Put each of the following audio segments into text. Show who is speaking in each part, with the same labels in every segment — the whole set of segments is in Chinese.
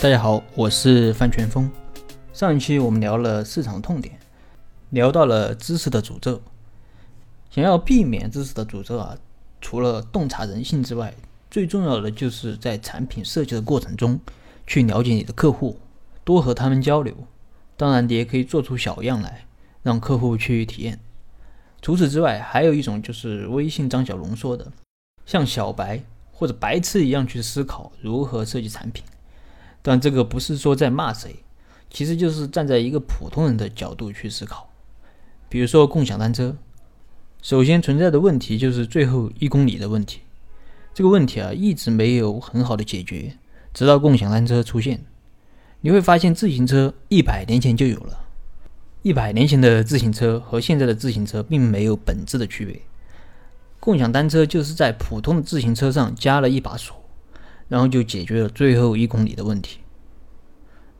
Speaker 1: 大家好，我是范全峰。上一期我们聊了市场痛点，聊到了知识的诅咒。想要避免知识的诅咒啊，除了洞察人性之外，最重要的就是在产品设计的过程中去了解你的客户，多和他们交流。当然，你也可以做出小样来，让客户去体验。除此之外，还有一种就是微信张小龙说的，像小白或者白痴一样去思考如何设计产品。但这个不是说在骂谁，其实就是站在一个普通人的角度去思考。比如说共享单车，首先存在的问题就是最后一公里的问题。这个问题啊，一直没有很好的解决，直到共享单车出现。你会发现，自行车一百年前就有了，一百年前的自行车和现在的自行车并没有本质的区别。共享单车就是在普通的自行车上加了一把锁。然后就解决了最后一公里的问题。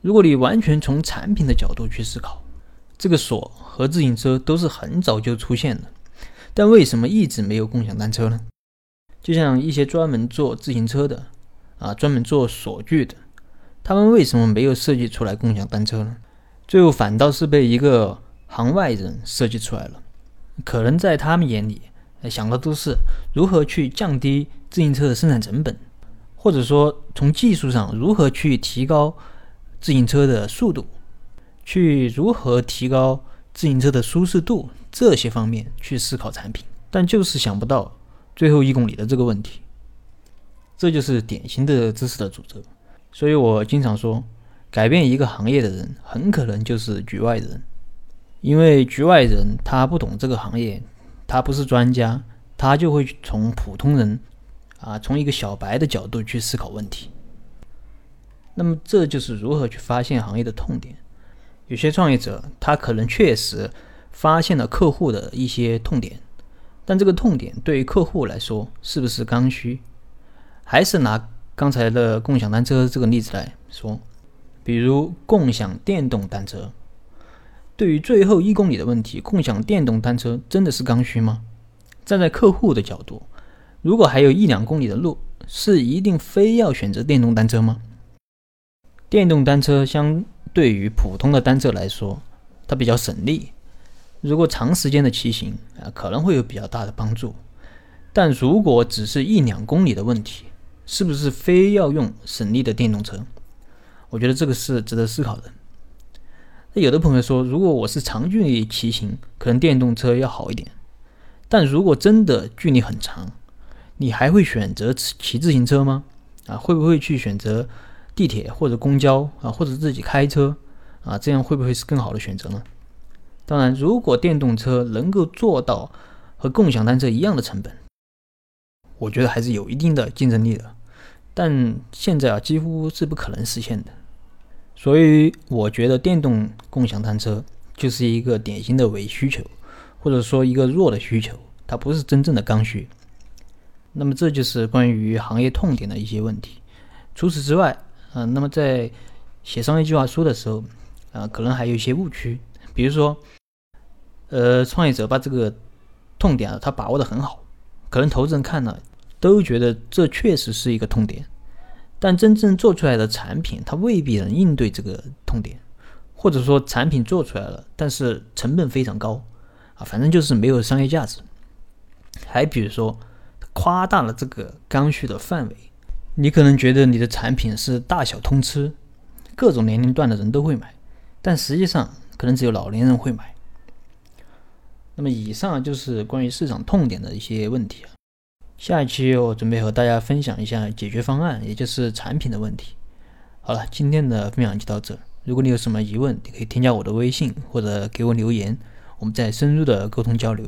Speaker 1: 如果你完全从产品的角度去思考，这个锁和自行车都是很早就出现的，但为什么一直没有共享单车呢？就像一些专门做自行车的，啊，专门做锁具的，他们为什么没有设计出来共享单车呢？最后反倒是被一个行外人设计出来了。可能在他们眼里，想的都是如何去降低自行车的生产成本。或者说，从技术上如何去提高自行车的速度，去如何提高自行车的舒适度这些方面去思考产品，但就是想不到最后一公里的这个问题，这就是典型的知识的诅咒。所以我经常说，改变一个行业的人很可能就是局外人，因为局外人他不懂这个行业，他不是专家，他就会从普通人。啊，从一个小白的角度去思考问题，那么这就是如何去发现行业的痛点。有些创业者他可能确实发现了客户的一些痛点，但这个痛点对于客户来说是不是刚需？还是拿刚才的共享单车这个例子来说，比如共享电动单车，对于最后一公里的问题，共享电动单车真的是刚需吗？站在客户的角度。如果还有一两公里的路，是一定非要选择电动单车吗？电动单车相对于普通的单车来说，它比较省力。如果长时间的骑行啊，可能会有比较大的帮助。但如果只是一两公里的问题，是不是非要用省力的电动车？我觉得这个是值得思考的。那有的朋友说，如果我是长距离骑行，可能电动车要好一点。但如果真的距离很长，你还会选择骑自行车吗？啊，会不会去选择地铁或者公交啊，或者自己开车啊？这样会不会是更好的选择呢？当然，如果电动车能够做到和共享单车一样的成本，我觉得还是有一定的竞争力的。但现在啊，几乎是不可能实现的。所以，我觉得电动共享单车就是一个典型的伪需求，或者说一个弱的需求，它不是真正的刚需。那么这就是关于行业痛点的一些问题。除此之外，啊，那么在写商业计划书的时候，啊，可能还有一些误区。比如说，呃，创业者把这个痛点啊，他把握的很好，可能投资人看了都觉得这确实是一个痛点，但真正做出来的产品，它未必能应对这个痛点，或者说产品做出来了，但是成本非常高，啊，反正就是没有商业价值。还比如说。夸大了这个刚需的范围，你可能觉得你的产品是大小通吃，各种年龄段的人都会买，但实际上可能只有老年人会买。那么以上就是关于市场痛点的一些问题啊。下一期我准备和大家分享一下解决方案，也就是产品的问题。好了，今天的分享就到这。如果你有什么疑问，你可以添加我的微信或者给我留言，我们再深入的沟通交流。